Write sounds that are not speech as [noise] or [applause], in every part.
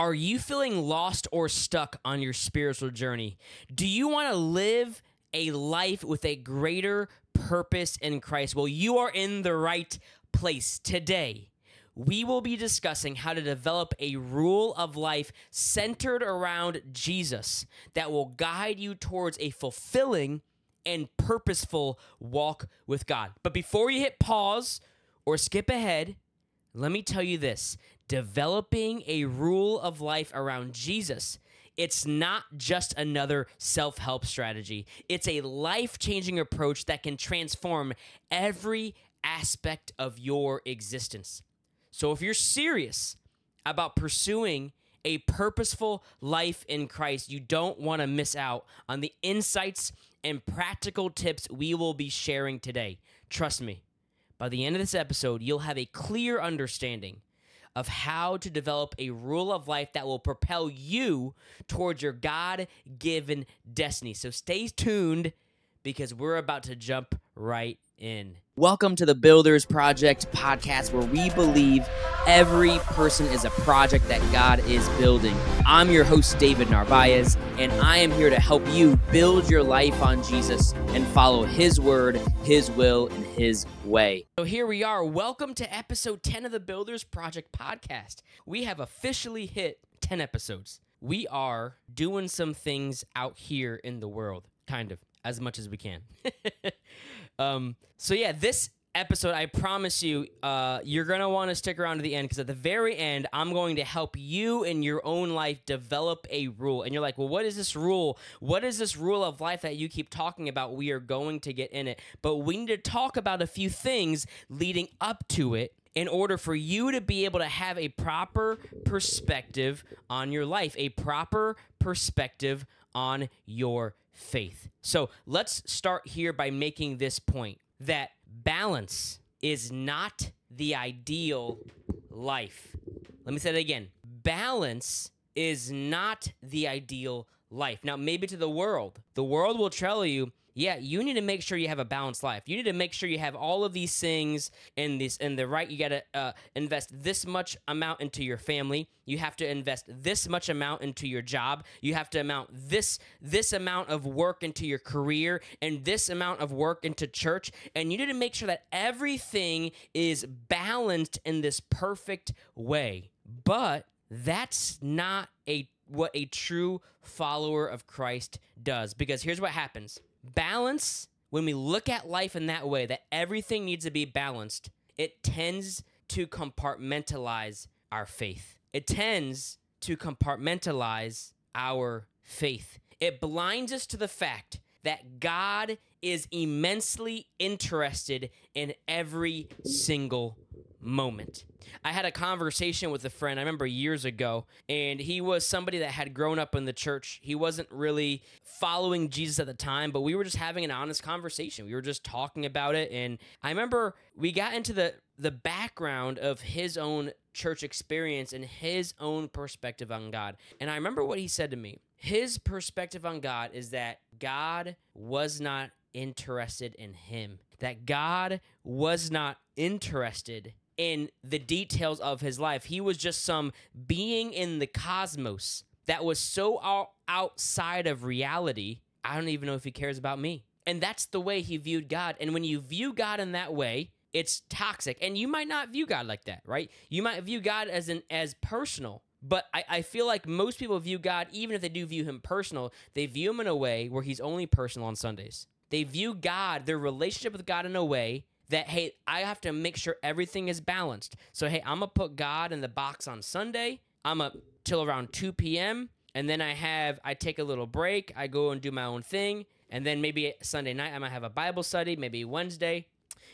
Are you feeling lost or stuck on your spiritual journey? Do you want to live a life with a greater purpose in Christ? Well, you are in the right place today. We will be discussing how to develop a rule of life centered around Jesus that will guide you towards a fulfilling and purposeful walk with God. But before you hit pause or skip ahead, let me tell you this developing a rule of life around Jesus. It's not just another self help strategy. It's a life changing approach that can transform every aspect of your existence. So, if you're serious about pursuing a purposeful life in Christ, you don't want to miss out on the insights and practical tips we will be sharing today. Trust me, by the end of this episode, you'll have a clear understanding of how to develop a rule of life that will propel you towards your God given destiny. So stay tuned because we're about to jump right in. Welcome to the Builders Project podcast, where we believe every person is a project that God is building. I'm your host, David Narvaez, and I am here to help you build your life on Jesus and follow His word, His will, and His way. So here we are. Welcome to episode 10 of the Builders Project podcast. We have officially hit 10 episodes. We are doing some things out here in the world, kind of, as much as we can. [laughs] Um, so yeah, this episode, I promise you, uh, you're gonna want to stick around to the end because at the very end, I'm going to help you in your own life develop a rule. And you're like, well, what is this rule? What is this rule of life that you keep talking about? We are going to get in it, but we need to talk about a few things leading up to it in order for you to be able to have a proper perspective on your life, a proper perspective on your faith. So let's start here by making this point that balance is not the ideal life. Let me say that again. Balance is not the ideal life. Now, maybe to the world, the world will tell you yeah, you need to make sure you have a balanced life. You need to make sure you have all of these things in this in the right. You got to uh, invest this much amount into your family. You have to invest this much amount into your job. You have to amount this this amount of work into your career and this amount of work into church. And you need to make sure that everything is balanced in this perfect way. But that's not a what a true follower of Christ does because here's what happens balance, when we look at life in that way, that everything needs to be balanced, it tends to compartmentalize our faith. It tends to compartmentalize our faith. It blinds us to the fact that God is immensely interested in every single moment. I had a conversation with a friend, I remember years ago, and he was somebody that had grown up in the church. He wasn't really following Jesus at the time, but we were just having an honest conversation. We were just talking about it. And I remember we got into the the background of his own church experience and his own perspective on God. And I remember what he said to me. His perspective on God is that God was not interested in him, that God was not interested in the details of his life. He was just some being in the cosmos that was so out- outside of reality. I don't even know if he cares about me. And that's the way he viewed God. And when you view God in that way, it's toxic. And you might not view God like that, right? You might view God as an as personal. But I, I feel like most people view God, even if they do view him personal, they view him in a way where he's only personal on Sundays. They view God, their relationship with God in a way that hey, I have to make sure everything is balanced. So hey, I'm gonna put God in the box on Sunday. I'm up till around 2 p.m. and then I have I take a little break. I go and do my own thing, and then maybe Sunday night I might have a Bible study. Maybe Wednesday.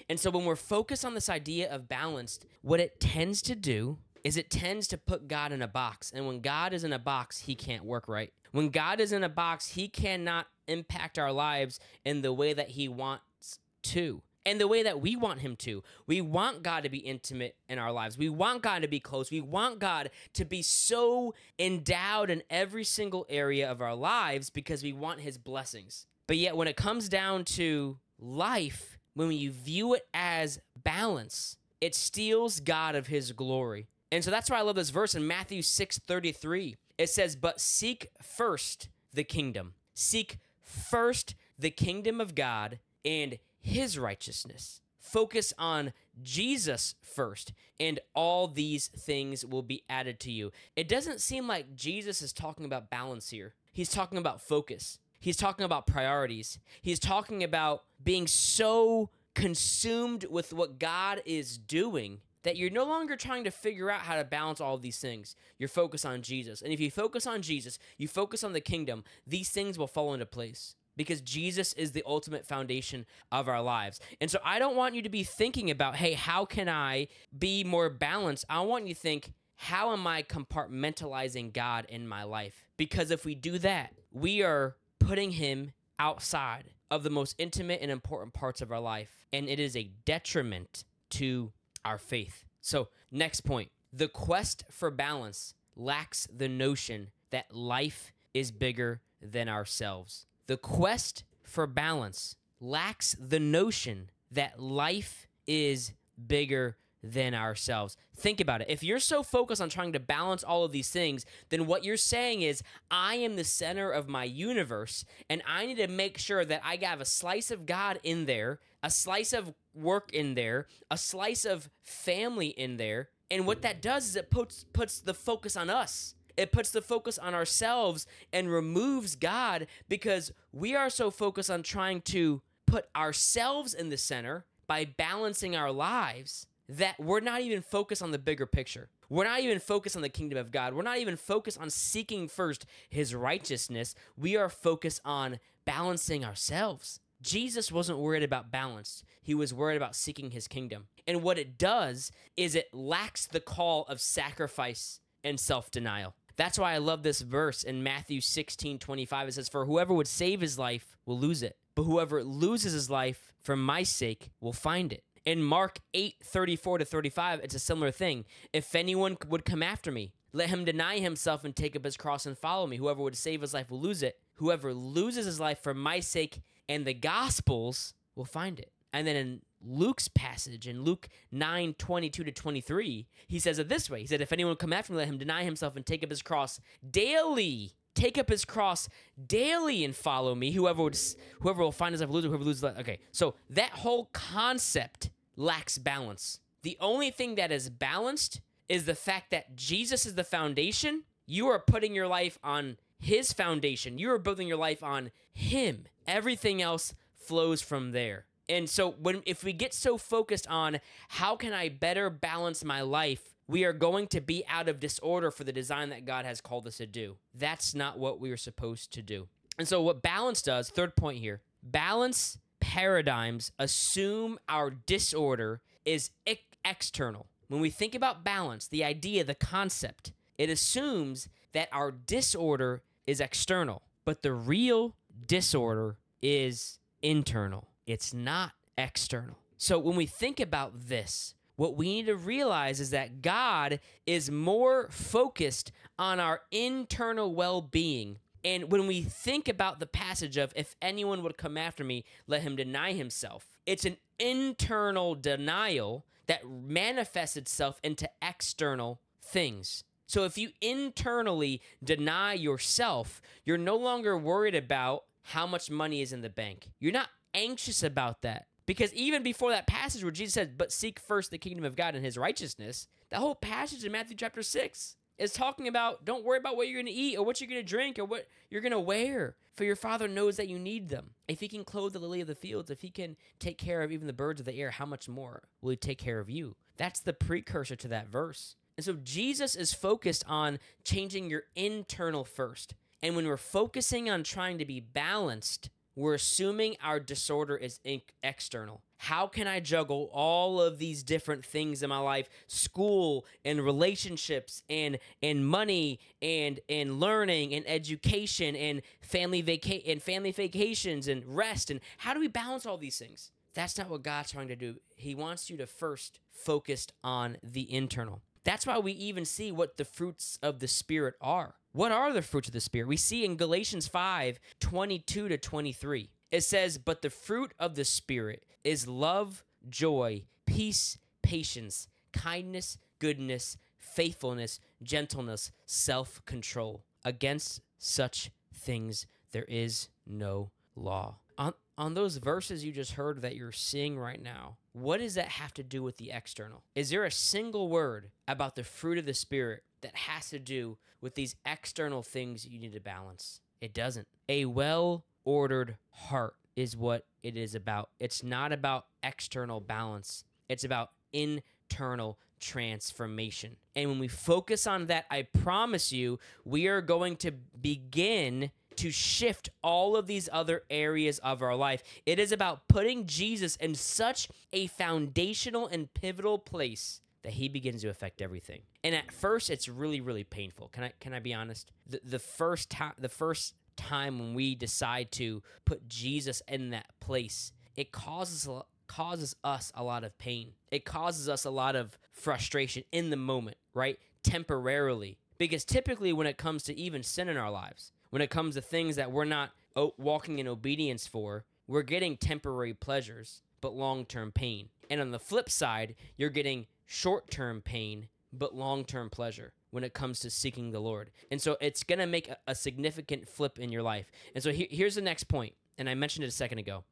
And so when we're focused on this idea of balanced, what it tends to do is it tends to put God in a box. And when God is in a box, he can't work right. When God is in a box, he cannot impact our lives in the way that he wants to and the way that we want him to. We want God to be intimate in our lives. We want God to be close. We want God to be so endowed in every single area of our lives because we want his blessings. But yet, when it comes down to life, when you view it as balance, it steals God of his glory. And so that's why I love this verse in Matthew 6 33. It says, But seek first the kingdom. Seek first the kingdom of God and his righteousness. Focus on Jesus first, and all these things will be added to you. It doesn't seem like Jesus is talking about balance here. He's talking about focus. He's talking about priorities. He's talking about being so consumed with what God is doing that you're no longer trying to figure out how to balance all of these things. You're focused on Jesus. And if you focus on Jesus, you focus on the kingdom, these things will fall into place because Jesus is the ultimate foundation of our lives. And so I don't want you to be thinking about, hey, how can I be more balanced? I want you to think, how am I compartmentalizing God in my life? Because if we do that, we are putting Him outside of the most intimate and important parts of our life. And it is a detriment to our faith. So, next point the quest for balance lacks the notion that life is bigger than ourselves. The quest for balance lacks the notion that life is bigger than ourselves. Think about it. If you're so focused on trying to balance all of these things, then what you're saying is, I am the center of my universe, and I need to make sure that I have a slice of God in there, a slice of work in there, a slice of family in there. And what that does is it puts puts the focus on us. It puts the focus on ourselves and removes God because we are so focused on trying to put ourselves in the center by balancing our lives that we're not even focused on the bigger picture. We're not even focused on the kingdom of God. We're not even focused on seeking first his righteousness. We are focused on balancing ourselves. Jesus wasn't worried about balance. He was worried about seeking his kingdom. And what it does is it lacks the call of sacrifice and self denial. That's why I love this verse in Matthew 16 25. It says, For whoever would save his life will lose it, but whoever loses his life for my sake will find it. In Mark 8 34 to 35, it's a similar thing. If anyone would come after me, let him deny himself and take up his cross and follow me. Whoever would save his life will lose it. Whoever loses his life for my sake and the Gospels will find it. And then in Luke's passage in Luke 9 22 to 23, he says it this way He said, If anyone come after me, let him deny himself and take up his cross daily. Take up his cross daily and follow me. Whoever would, whoever will find lose it. Whoever loses. Okay, so that whole concept lacks balance. The only thing that is balanced is the fact that Jesus is the foundation. You are putting your life on his foundation. You are building your life on him. Everything else flows from there. And so when if we get so focused on how can I better balance my life, we are going to be out of disorder for the design that God has called us to do. That's not what we are supposed to do. And so what balance does, third point here, balance paradigms assume our disorder is ex- external. When we think about balance, the idea, the concept, it assumes that our disorder is external, but the real disorder is internal. It's not external. So when we think about this, what we need to realize is that God is more focused on our internal well being. And when we think about the passage of, if anyone would come after me, let him deny himself, it's an internal denial that manifests itself into external things. So if you internally deny yourself, you're no longer worried about how much money is in the bank. You're not anxious about that. Because even before that passage where Jesus said, but seek first the kingdom of God and his righteousness, that whole passage in Matthew chapter 6 is talking about don't worry about what you're going to eat or what you're going to drink or what you're going to wear, for your Father knows that you need them. If He can clothe the lily of the fields, if He can take care of even the birds of the air, how much more will He take care of you? That's the precursor to that verse. And so Jesus is focused on changing your internal first. And when we're focusing on trying to be balanced, we're assuming our disorder is in- external. How can I juggle all of these different things in my life, school and relationships and and money and and learning and education and family vaca- and family vacations and rest and how do we balance all these things? That's not what God's trying to do. He wants you to first focus on the internal. That's why we even see what the fruits of the spirit are. What are the fruits of the Spirit? We see in Galatians 5 22 to 23. It says, But the fruit of the Spirit is love, joy, peace, patience, kindness, goodness, faithfulness, gentleness, self control. Against such things there is no law. On, on those verses you just heard that you're seeing right now, what does that have to do with the external? Is there a single word about the fruit of the Spirit that has to do with these external things you need to balance? It doesn't. A well ordered heart is what it is about. It's not about external balance, it's about internal transformation. And when we focus on that, I promise you, we are going to begin to shift all of these other areas of our life. It is about putting Jesus in such a foundational and pivotal place that he begins to affect everything. And at first it's really really painful. Can I can I be honest? The the first time the first time when we decide to put Jesus in that place, it causes a causes us a lot of pain. It causes us a lot of frustration in the moment, right? Temporarily. Because typically when it comes to even sin in our lives, when it comes to things that we're not walking in obedience for, we're getting temporary pleasures, but long-term pain. And on the flip side, you're getting short-term pain, but long-term pleasure when it comes to seeking the Lord. And so it's going to make a, a, significant flip in your life. And so he, here's the next point, and I mentioned it a second ago.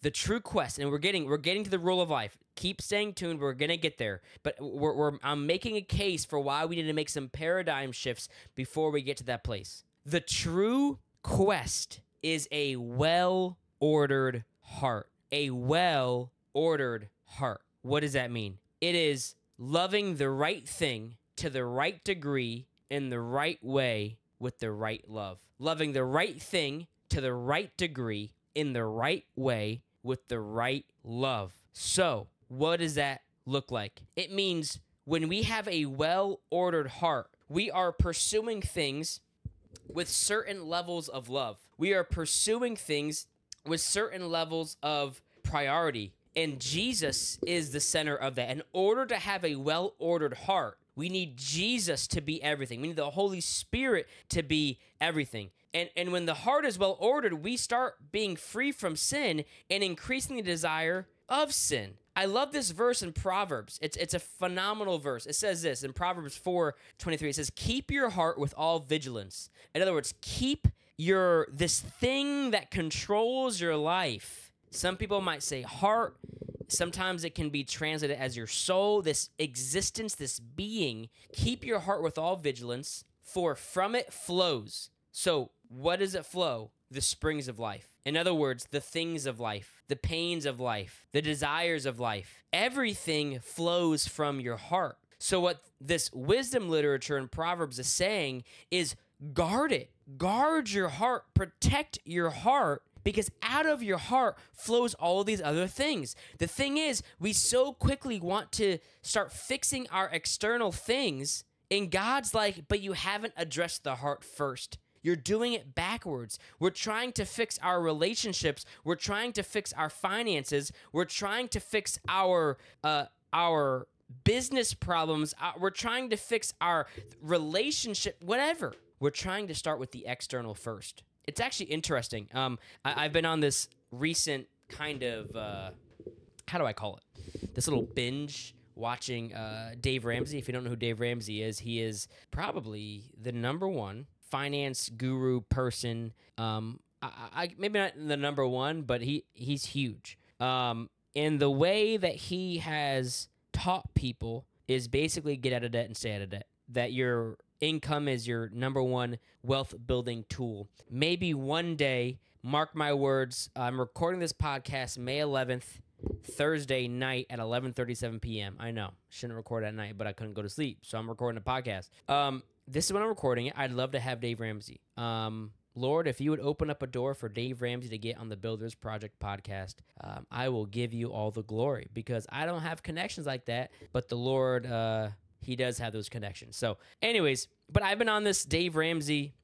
The true quest, and we're getting we're getting to the rule of life. Keep staying tuned. We're gonna get there, but we're, we're I'm making a case for why we need to make some paradigm shifts before we get to that place. The true quest is a well ordered heart. A well ordered heart. What does that mean? It is loving the right thing to the right degree in the right way with the right love. Loving the right thing to the right degree in the right way with the right love. So, what does that look like? It means when we have a well ordered heart, we are pursuing things with certain levels of love. We are pursuing things with certain levels of priority. And Jesus is the center of that. In order to have a well ordered heart, we need Jesus to be everything. We need the Holy Spirit to be everything. And and when the heart is well ordered, we start being free from sin and increasing the desire of sin. I love this verse in Proverbs. It's it's a phenomenal verse. It says this in Proverbs 4 23. It says, Keep your heart with all vigilance. In other words, keep your this thing that controls your life. Some people might say heart. Sometimes it can be translated as your soul, this existence, this being. Keep your heart with all vigilance, for from it flows. So, what does it flow? The springs of life. In other words, the things of life, the pains of life, the desires of life. Everything flows from your heart. So, what this wisdom literature in Proverbs is saying is guard it, guard your heart, protect your heart. Because out of your heart flows all these other things. The thing is, we so quickly want to start fixing our external things, and God's like, but you haven't addressed the heart first. You're doing it backwards. We're trying to fix our relationships. We're trying to fix our finances. We're trying to fix our uh, our business problems. Uh, we're trying to fix our relationship, whatever. We're trying to start with the external first. It's actually interesting. Um, I, have been on this recent kind of uh, how do I call it? This little binge watching uh, Dave Ramsey. If you don't know who Dave Ramsey is, he is probably the number one finance guru person. Um, I, I, maybe not the number one, but he he's huge. Um, and the way that he has taught people is basically get out of debt and stay out of debt. That your income is your number one wealth building tool. Maybe one day, mark my words. I'm recording this podcast May 11th. Thursday night at 11:37 p.m. I know shouldn't record at night, but I couldn't go to sleep, so I'm recording a podcast. Um, this is when I'm recording it. I'd love to have Dave Ramsey. Um, Lord, if you would open up a door for Dave Ramsey to get on the Builders Project podcast, um, I will give you all the glory because I don't have connections like that, but the Lord, uh, He does have those connections. So, anyways, but I've been on this Dave Ramsey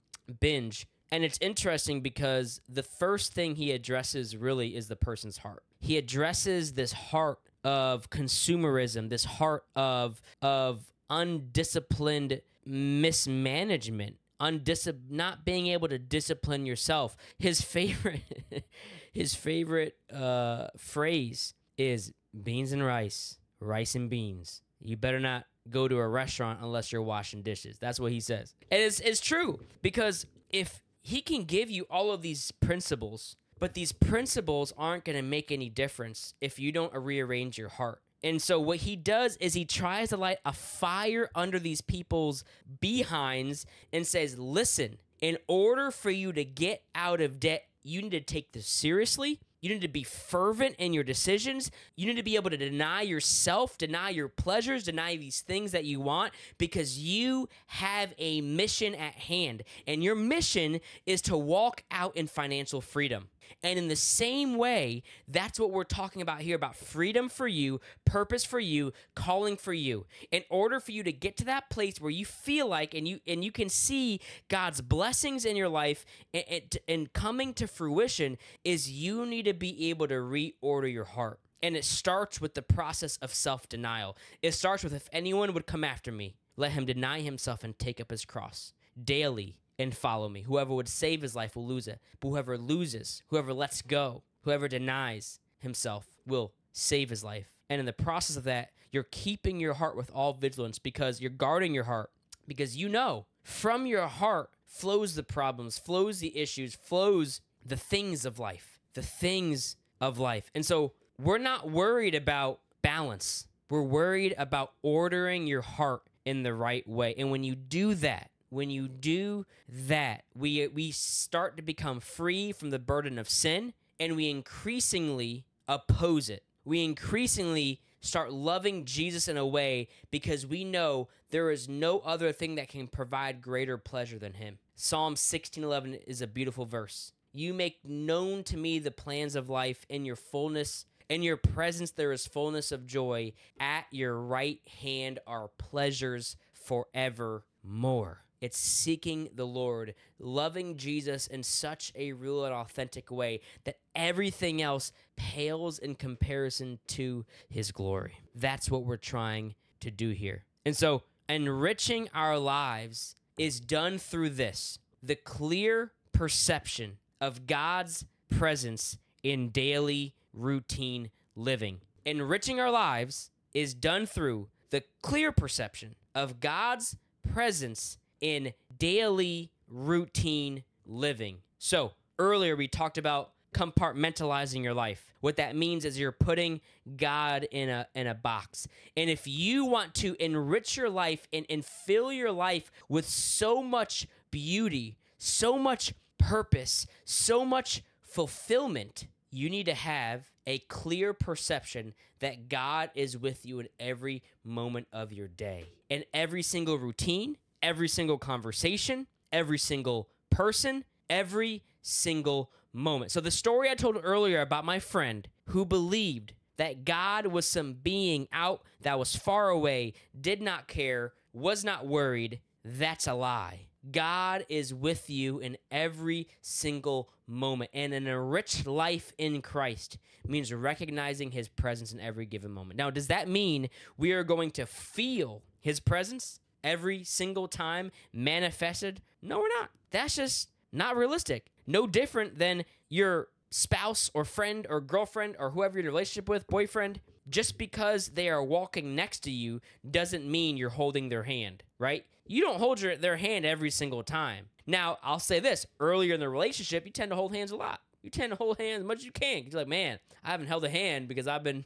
binge, and it's interesting because the first thing he addresses really is the person's heart. He addresses this heart of consumerism, this heart of of undisciplined mismanagement, undiscipl- not being able to discipline yourself. His favorite [laughs] his favorite uh, phrase is beans and rice, rice and beans. You better not go to a restaurant unless you're washing dishes. That's what he says. And it's, it's true because if he can give you all of these principles, but these principles aren't going to make any difference if you don't rearrange your heart. And so what he does is he tries to light a fire under these people's behinds and says, "Listen, in order for you to get out of debt, you need to take this seriously. You need to be fervent in your decisions. You need to be able to deny yourself, deny your pleasures, deny these things that you want because you have a mission at hand. And your mission is to walk out in financial freedom. And in the same way, that's what we're talking about here about freedom for you, purpose for you, calling for you. In order for you to get to that place where you feel like and you and you can see God's blessings in your life and, and, and coming to fruition is you need to be able to reorder your heart. And it starts with the process of self-denial. It starts with if anyone would come after me, let him deny himself and take up his cross daily and follow me. Whoever would save his life will lose it. But whoever loses, whoever lets go, whoever denies himself will save his life. And in the process of that, you're keeping your heart with all vigilance because you're guarding your heart because you know from your heart flows the problems, flows the issues, flows the things of life, the things of life. And so we're not worried about balance. We're worried about ordering your heart in the right way. And when you do that, when you do that, we we start to become free from the burden of sin and we increasingly oppose it. We increasingly start loving Jesus in a way because we know there is no other thing that can provide greater pleasure than him. Psalm 16:11 is a beautiful verse. You make known to me the plans of life in your fullness in your presence there is fullness of joy at your right hand are pleasures forevermore it's seeking the Lord, loving Jesus in such a real and authentic way that everything else pales in comparison to his glory. That's what we're trying to do here. And so, enriching our lives is done through this the clear perception of God's presence in daily routine living. Enriching our lives is done through the clear perception of God's presence in daily routine living. So, earlier we talked about compartmentalizing your life. What that means is you're putting God in a in a box. And if you want to enrich your life and, and fill your life with so much beauty, so much purpose, so much fulfillment, you need to have a clear perception that God is with you in every moment of your day. In every single routine, every single conversation, every single person, every single moment. So, the story I told earlier about my friend who believed that God was some being out that was far away, did not care, was not worried, that's a lie. God is with you in every single moment. And an enriched life in Christ means recognizing his presence in every given moment. Now, does that mean we are going to feel his presence? Every single time manifested? No, we're not. That's just not realistic. No different than your spouse or friend or girlfriend or whoever you're in a relationship with, boyfriend. Just because they are walking next to you doesn't mean you're holding their hand, right? You don't hold your, their hand every single time. Now, I'll say this earlier in the relationship, you tend to hold hands a lot. You tend to hold hands as much as you can. You're like, man, I haven't held a hand because I've been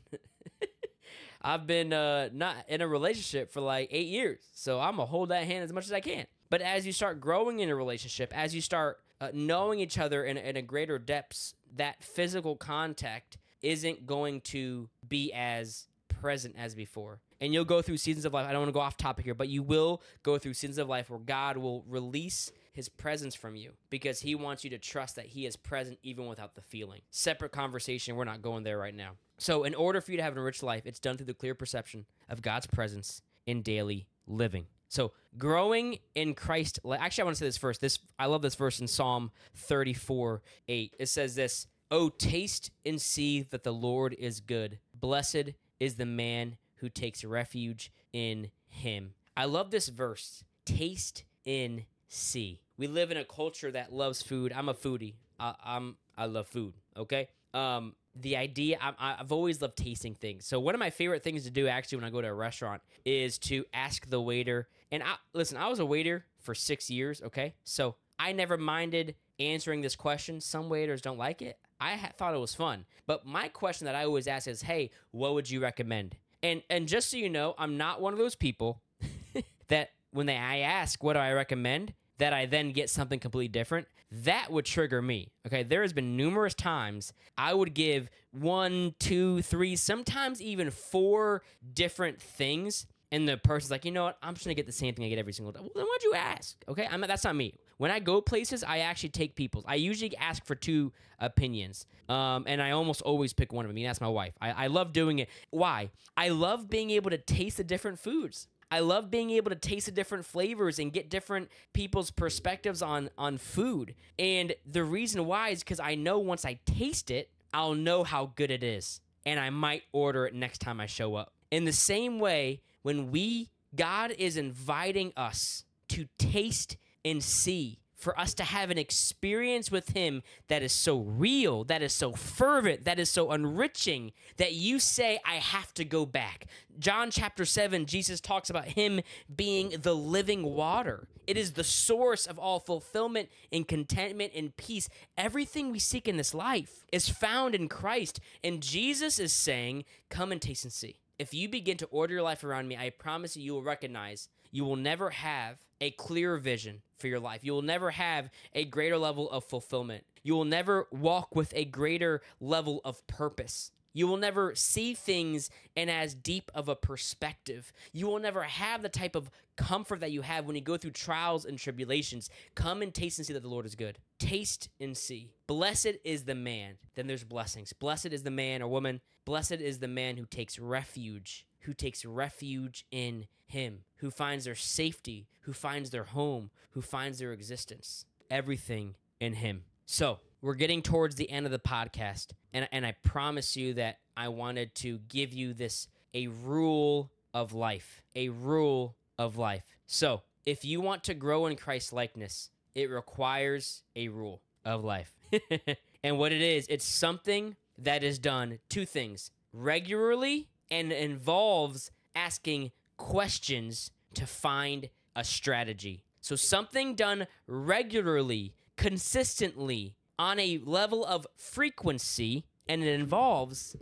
I've been uh, not in a relationship for like eight years, so I'm gonna hold that hand as much as I can. But as you start growing in a relationship, as you start uh, knowing each other in, in a greater depths, that physical contact isn't going to be as present as before. And you'll go through seasons of life. I don't want to go off topic here, but you will go through seasons of life where God will release his presence from you because he wants you to trust that he is present even without the feeling. Separate conversation. We're not going there right now. So, in order for you to have an enriched life, it's done through the clear perception of God's presence in daily living. So, growing in Christ. Actually, I want to say this first. This I love this verse in Psalm 34 8. It says this Oh, taste and see that the Lord is good. Blessed is the man who takes refuge in him. I love this verse. Taste and see. We live in a culture that loves food. I'm a foodie. I, I'm I love food. Okay. Um, the idea I, I've always loved tasting things. So one of my favorite things to do actually when I go to a restaurant is to ask the waiter. And I, listen, I was a waiter for six years. Okay, so I never minded answering this question. Some waiters don't like it. I ha- thought it was fun, but my question that I always ask is, "Hey, what would you recommend?" And and just so you know, I'm not one of those people [laughs] that when they I ask what do I recommend, that I then get something completely different, that would trigger me. Okay, there has been numerous times I would give one, two, three, sometimes even four different things. And the person's like, you know what? I'm just gonna get the same thing I get every single day. Well, then why'd you ask? Okay, I'm that's not me. When I go places, I actually take people's. I usually ask for two opinions, um, and I almost always pick one of them. Mean, that's my wife. I, I love doing it. Why? I love being able to taste the different foods. I love being able to taste the different flavors and get different people's perspectives on on food. And the reason why is because I know once I taste it, I'll know how good it is, and I might order it next time I show up. In the same way, when we God is inviting us to taste and see for us to have an experience with Him that is so real, that is so fervent, that is so enriching, that you say, I have to go back. John chapter 7, Jesus talks about Him being the living water. It is the source of all fulfillment and contentment and peace. Everything we seek in this life is found in Christ. And Jesus is saying, Come and taste and see. If you begin to order your life around me, I promise you, you will recognize you will never have a clear vision for your life. You will never have a greater level of fulfillment. You will never walk with a greater level of purpose. You will never see things in as deep of a perspective. You will never have the type of comfort that you have when you go through trials and tribulations. Come and taste and see that the Lord is good. Taste and see. Blessed is the man. Then there's blessings. Blessed is the man or woman. Blessed is the man who takes refuge, who takes refuge in him, who finds their safety, who finds their home, who finds their existence. Everything in him. So, we're getting towards the end of the podcast, and, and I promise you that I wanted to give you this a rule of life, a rule of life. So, if you want to grow in Christ likeness, it requires a rule of life. [laughs] and what it is, it's something that is done two things regularly and involves asking questions to find a strategy. So, something done regularly, consistently, on a level of frequency, and it involves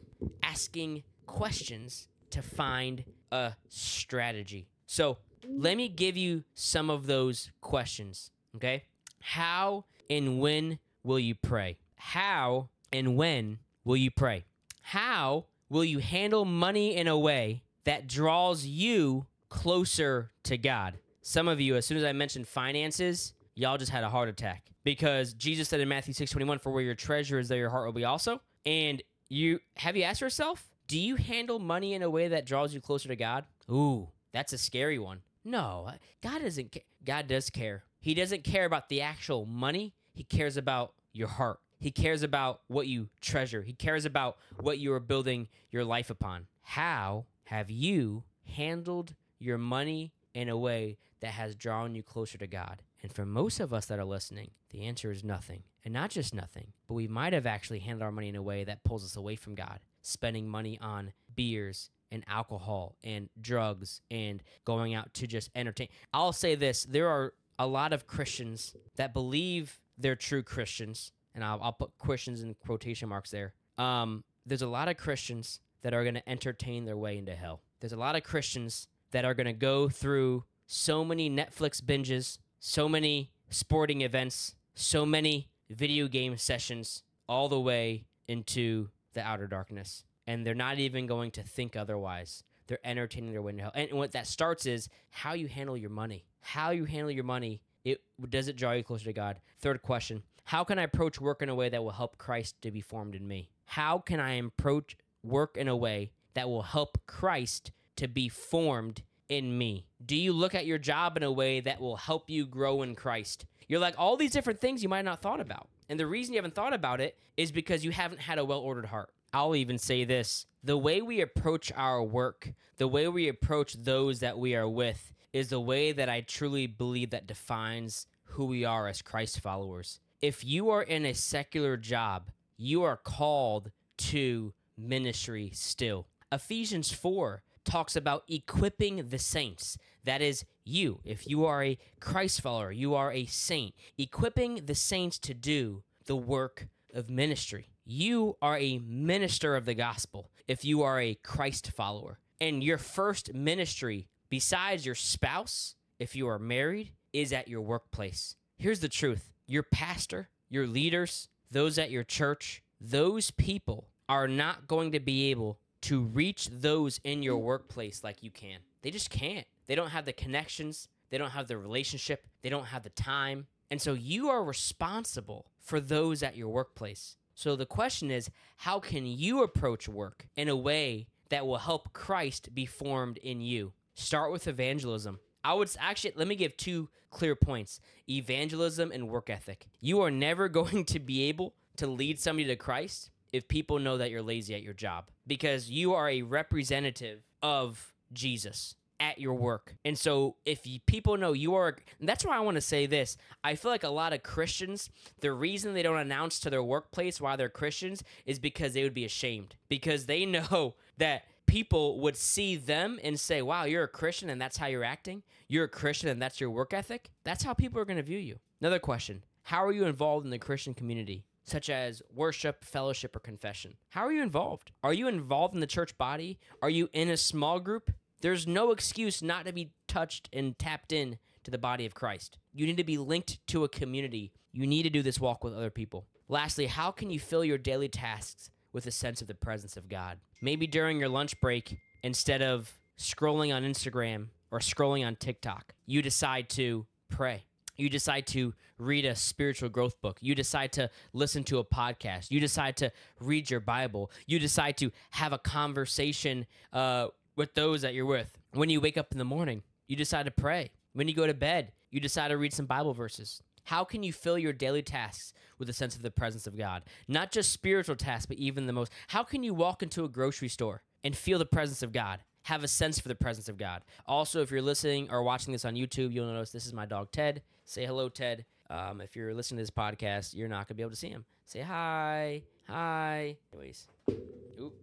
asking questions to find a strategy. So, let me give you some of those questions, okay? How and when will you pray? How and when will you pray? How will you handle money in a way that draws you closer to God. Some of you, as soon as I mentioned finances, y'all just had a heart attack because Jesus said in Matthew 6:21, "For where your treasure is, there your heart will be also." And you have you asked yourself, do you handle money in a way that draws you closer to God? Ooh, that's a scary one. No, God doesn't. Ca- God does care. He doesn't care about the actual money. He cares about your heart. He cares about what you treasure. He cares about what you are building your life upon. How have you handled your money in a way that has drawn you closer to God? And for most of us that are listening, the answer is nothing. And not just nothing, but we might have actually handled our money in a way that pulls us away from God, spending money on beers and alcohol and drugs and going out to just entertain. I'll say this there are a lot of Christians that believe they're true Christians, and I'll, I'll put Christians in quotation marks there. Um, there's a lot of Christians that are going to entertain their way into hell. There's a lot of Christians that are going to go through so many Netflix binges, so many sporting events, so many video game sessions, all the way into the outer darkness. And they're not even going to think otherwise. They're entertaining their way into hell. And what that starts is how you handle your money. How you handle your money, it does it draw you closer to God? Third question How can I approach work in a way that will help Christ to be formed in me? How can I approach work in a way that will help Christ to be formed in me? Do you look at your job in a way that will help you grow in Christ? You're like all these different things you might not thought about. And the reason you haven't thought about it is because you haven't had a well-ordered heart. I'll even say this, the way we approach our work, the way we approach those that we are with is the way that I truly believe that defines who we are as Christ followers. If you are in a secular job, you are called to ministry still. Ephesians 4 talks about equipping the saints. That is, you. If you are a Christ follower, you are a saint, equipping the saints to do the work of ministry. You are a minister of the gospel if you are a Christ follower. And your first ministry, besides your spouse, if you are married, is at your workplace. Here's the truth your pastor, your leaders, those at your church, those people are not going to be able to reach those in your workplace like you can. They just can't. They don't have the connections, they don't have the relationship, they don't have the time. And so you are responsible for those at your workplace. So the question is, how can you approach work in a way that will help Christ be formed in you? Start with evangelism. I would actually let me give two clear points evangelism and work ethic. You are never [laughs] going to be able to lead somebody to Christ if people know that you're lazy at your job because you are a representative of Jesus at your work. And so if people know you are that's why I want to say this. I feel like a lot of Christians, the reason they don't announce to their workplace why they're Christians is because they would be ashamed because they [laughs] know that people would see them and say, "Wow, you're a Christian and that's how you're acting? You're a Christian and that's your work ethic?" That's how people are going to view you. Another question. How are you involved in the Christian community? such as worship, fellowship, or confession. How are you involved? Are you involved in the church body? Are you in a small group? There's no excuse not to be touched and tapped in to the body of Christ. You need to be linked to a community. You need to do this walk with other people. Lastly, how can you fill your daily tasks with a sense of the presence of God? Maybe during your lunch break, instead of scrolling on Instagram or scrolling on TikTok, you decide to pray you decide to read a spiritual growth book. You decide to listen to a podcast. You decide to read your Bible. You decide to have a conversation uh, with those that you're with. When you wake up in the morning, you decide to pray. When you go to bed, you decide to read some Bible verses. How can you fill your daily tasks with a sense of the presence of God? Not just spiritual tasks, but even the most. How can you walk into a grocery store and feel the presence of God? Have a sense for the presence of God. Also, if you're listening or watching this on YouTube, you'll notice this is my dog Ted. Say hello, Ted. Um, if you're listening to this podcast, you're not gonna be able to see him. Say hi, hi. Anyways, oop.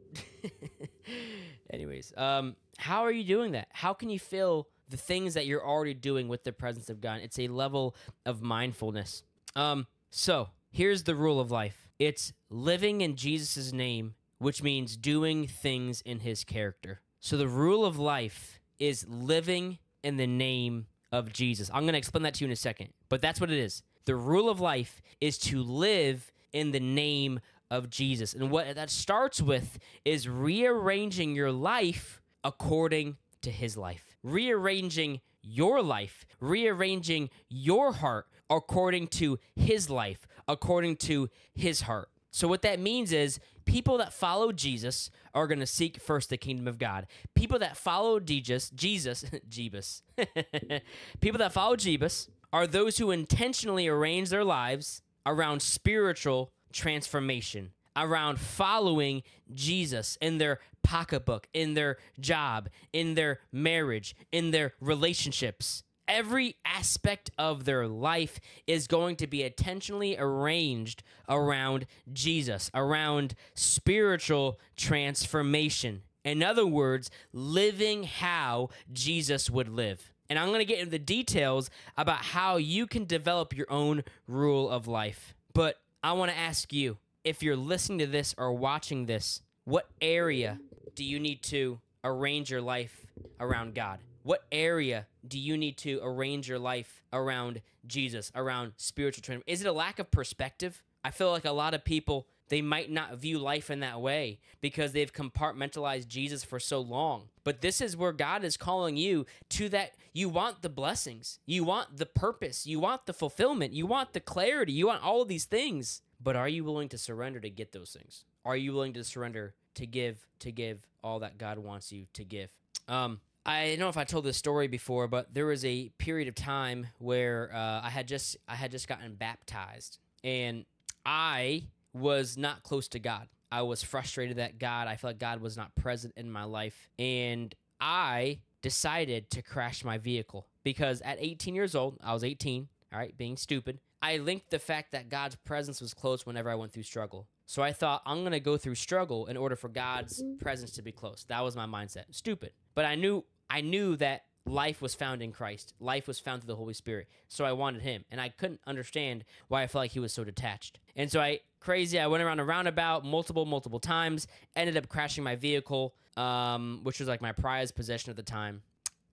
[laughs] Anyways, um, how are you doing that? How can you feel the things that you're already doing with the presence of God? It's a level of mindfulness. Um, so here's the rule of life. It's living in Jesus' name, which means doing things in His character. So the rule of life is living in the name of Jesus. I'm going to explain that to you in a second, but that's what it is. The rule of life is to live in the name of Jesus. And what that starts with is rearranging your life according to his life, rearranging your life, rearranging your heart according to his life, according to his heart. So, what that means is people that follow Jesus are going to seek first the kingdom of God. People that follow Jesus, Jesus, [laughs] Jebus, [laughs] people that follow Jebus are those who intentionally arrange their lives around spiritual transformation, around following Jesus in their pocketbook, in their job, in their marriage, in their relationships every aspect of their life is going to be intentionally arranged around Jesus, around spiritual transformation. In other words, living how Jesus would live. And I'm going to get into the details about how you can develop your own rule of life. But I want to ask you if you're listening to this or watching this, what area do you need to arrange your life around God? What area do you need to arrange your life around Jesus, around spiritual training? Is it a lack of perspective? I feel like a lot of people they might not view life in that way because they've compartmentalized Jesus for so long. But this is where God is calling you to that you want the blessings, you want the purpose, you want the fulfillment, you want the clarity, you want all of these things. But are you willing to surrender to get those things? Are you willing to surrender to give to give all that God wants you to give? Um, I don't know if I told this story before, but there was a period of time where uh, I had just I had just gotten baptized, and I was not close to God. I was frustrated that God, I felt God was not present in my life, and I decided to crash my vehicle because at 18 years old, I was 18. All right, being stupid. I linked the fact that God's presence was close whenever I went through struggle. So I thought I'm going to go through struggle in order for God's presence to be close. That was my mindset. Stupid. But I knew I knew that life was found in Christ. Life was found through the Holy Spirit. So I wanted him. And I couldn't understand why I felt like he was so detached. And so I crazy, I went around a roundabout multiple, multiple times, ended up crashing my vehicle, um, which was like my prized possession at the time.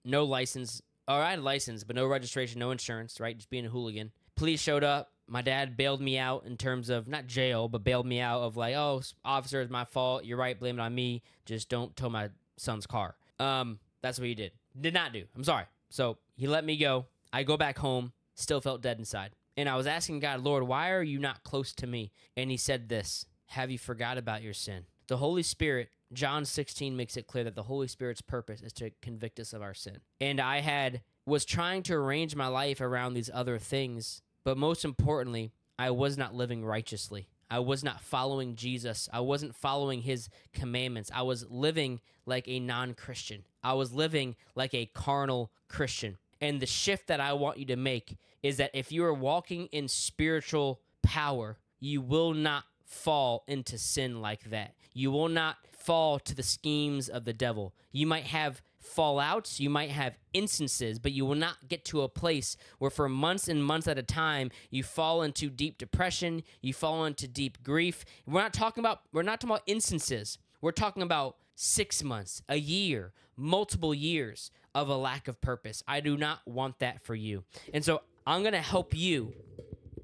No license. Or I had a license, but no registration, no insurance, right? Just being a hooligan. Police showed up. My dad bailed me out in terms of not jail, but bailed me out of like, oh, officer, it's my fault. You're right. Blame it on me. Just don't tow my son's car. Um, that's what he did. Did not do. I'm sorry. So he let me go. I go back home, still felt dead inside. And I was asking God, Lord, why are you not close to me? And he said this Have you forgot about your sin? The Holy Spirit, John 16 makes it clear that the Holy Spirit's purpose is to convict us of our sin. And I had was trying to arrange my life around these other things, but most importantly, I was not living righteously. I was not following Jesus. I wasn't following his commandments. I was living like a non Christian. I was living like a carnal Christian. And the shift that I want you to make is that if you are walking in spiritual power, you will not fall into sin like that. You will not fall to the schemes of the devil. You might have fallouts, you might have instances, but you will not get to a place where for months and months at a time you fall into deep depression, you fall into deep grief. We're not talking about we're not talking about instances. We're talking about 6 months, a year, multiple years of a lack of purpose. I do not want that for you. And so I'm going to help you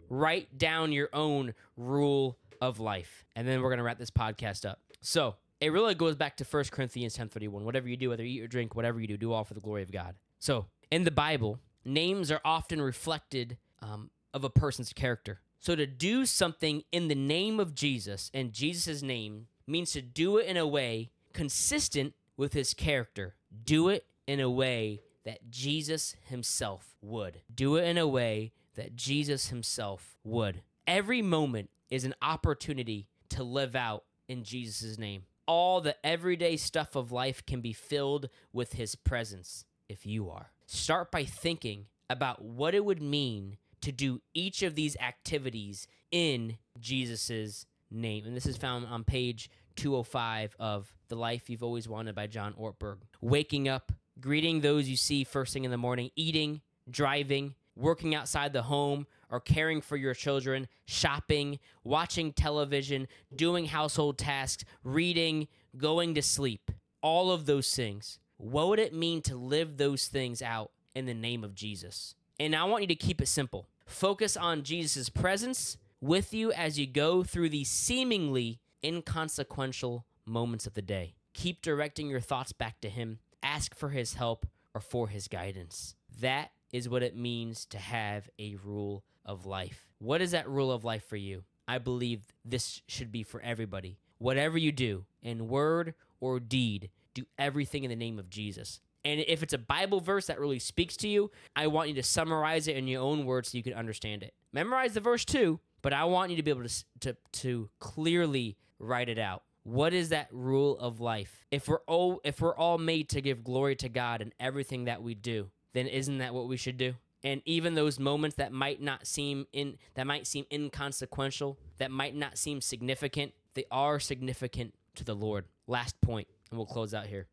write down your own rule of life. And then we're going to wrap this podcast up. So, it really goes back to 1 Corinthians 10:31. Whatever you do, whether you eat or drink, whatever you do, do all for the glory of God. So, in the Bible, names are often reflected um, of a person's character. So, to do something in the name of Jesus and Jesus' name means to do it in a way consistent with his character. Do it in a way that Jesus himself would. Do it in a way that Jesus himself would. Every moment is an opportunity to live out in Jesus' name. All the everyday stuff of life can be filled with his presence if you are. Start by thinking about what it would mean to do each of these activities in Jesus' name. And this is found on page 205 of The Life You've Always Wanted by John Ortberg. Waking up, greeting those you see first thing in the morning, eating, driving, working outside the home, or caring for your children, shopping, watching television, doing household tasks, reading, going to sleep. All of those things. What would it mean to live those things out in the name of Jesus? And I want you to keep it simple. Focus on Jesus' presence with you as you go through these seemingly inconsequential moments of the day. Keep directing your thoughts back to Him. Ask for His help or for His guidance. That is what it means to have a rule of life. What is that rule of life for you? I believe this should be for everybody. Whatever you do, in word or deed, do everything in the name of Jesus. And if it's a Bible verse that really speaks to you, I want you to summarize it in your own words so you can understand it. Memorize the verse too, but I want you to be able to, to, to clearly write it out. What is that rule of life? If we're all if we're all made to give glory to God in everything that we do, then isn't that what we should do? And even those moments that might not seem in that might seem inconsequential, that might not seem significant, they are significant to the Lord. Last point, and we'll close out here.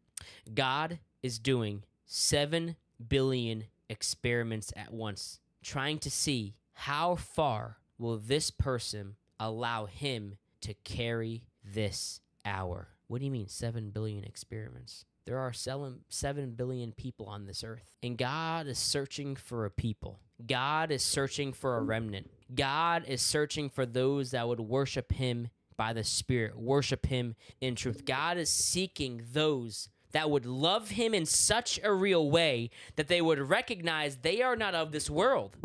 God is doing 7 billion experiments at once, trying to see how far will this person allow him to carry this hour. What do you mean 7 billion experiments? There are 7 billion people on this earth, and God is searching for a people. God is searching for a remnant. God is searching for those that would worship him by the Spirit, worship him in truth. God is seeking those that would love him in such a real way that they would recognize they are not of this world.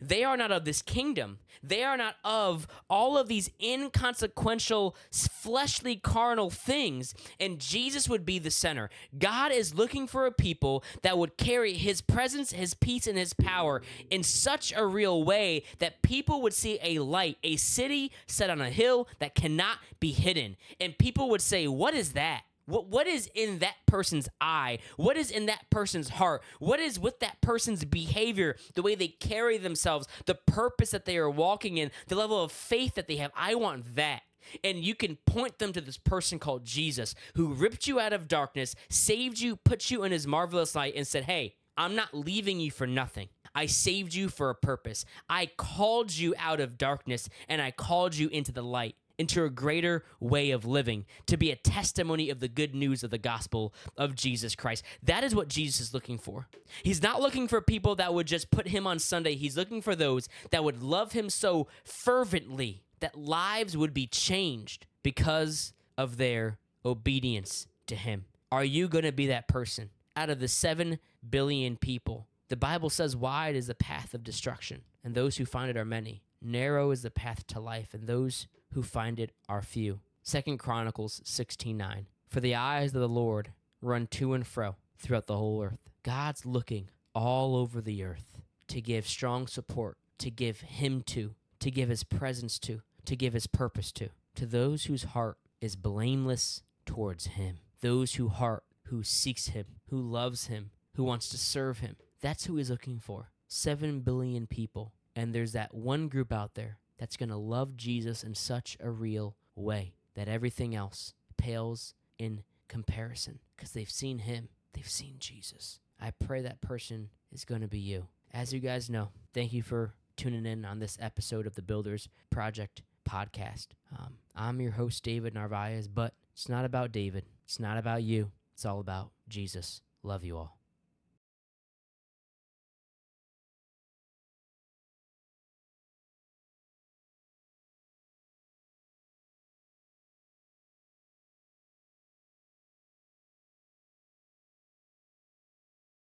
They are not of this kingdom. They are not of all of these inconsequential, fleshly, carnal things. And Jesus would be the center. God is looking for a people that would carry his presence, his peace, and his power in such a real way that people would see a light, a city set on a hill that cannot be hidden. And people would say, What is that? What what is in that person's eye? What is in that person's heart? What is with that person's behavior, the way they carry themselves, the purpose that they are walking in, the level of faith that they have? I want that. And you can point them to this person called Jesus who ripped you out of darkness, saved you, put you in his marvelous light, and said, Hey, I'm not leaving you for nothing. I saved you for a purpose. I called you out of darkness and I called you into the light, into a greater way of living, to be a testimony of the good news of the gospel of Jesus Christ. That is what Jesus is looking for. He's not looking for people that would just put him on Sunday, he's looking for those that would love him so fervently that lives would be changed because of their obedience to him. Are you going to be that person? Out of the 7 billion people the Bible says wide is the path of destruction, and those who find it are many. Narrow is the path to life, and those who find it are few. Second Chronicles 16:9. For the eyes of the Lord run to and fro throughout the whole earth. God's looking all over the earth to give strong support, to give him to, to give his presence to, to give his purpose to, to those whose heart is blameless towards him. Those who heart who seeks him, who loves him, who wants to serve him, that's who he's looking for. Seven billion people. And there's that one group out there that's going to love Jesus in such a real way that everything else pales in comparison because they've seen him, they've seen Jesus. I pray that person is going to be you. As you guys know, thank you for tuning in on this episode of the Builders Project podcast. Um, I'm your host, David Narvaez, but it's not about David. It's not about you. It's all about Jesus. Love you all.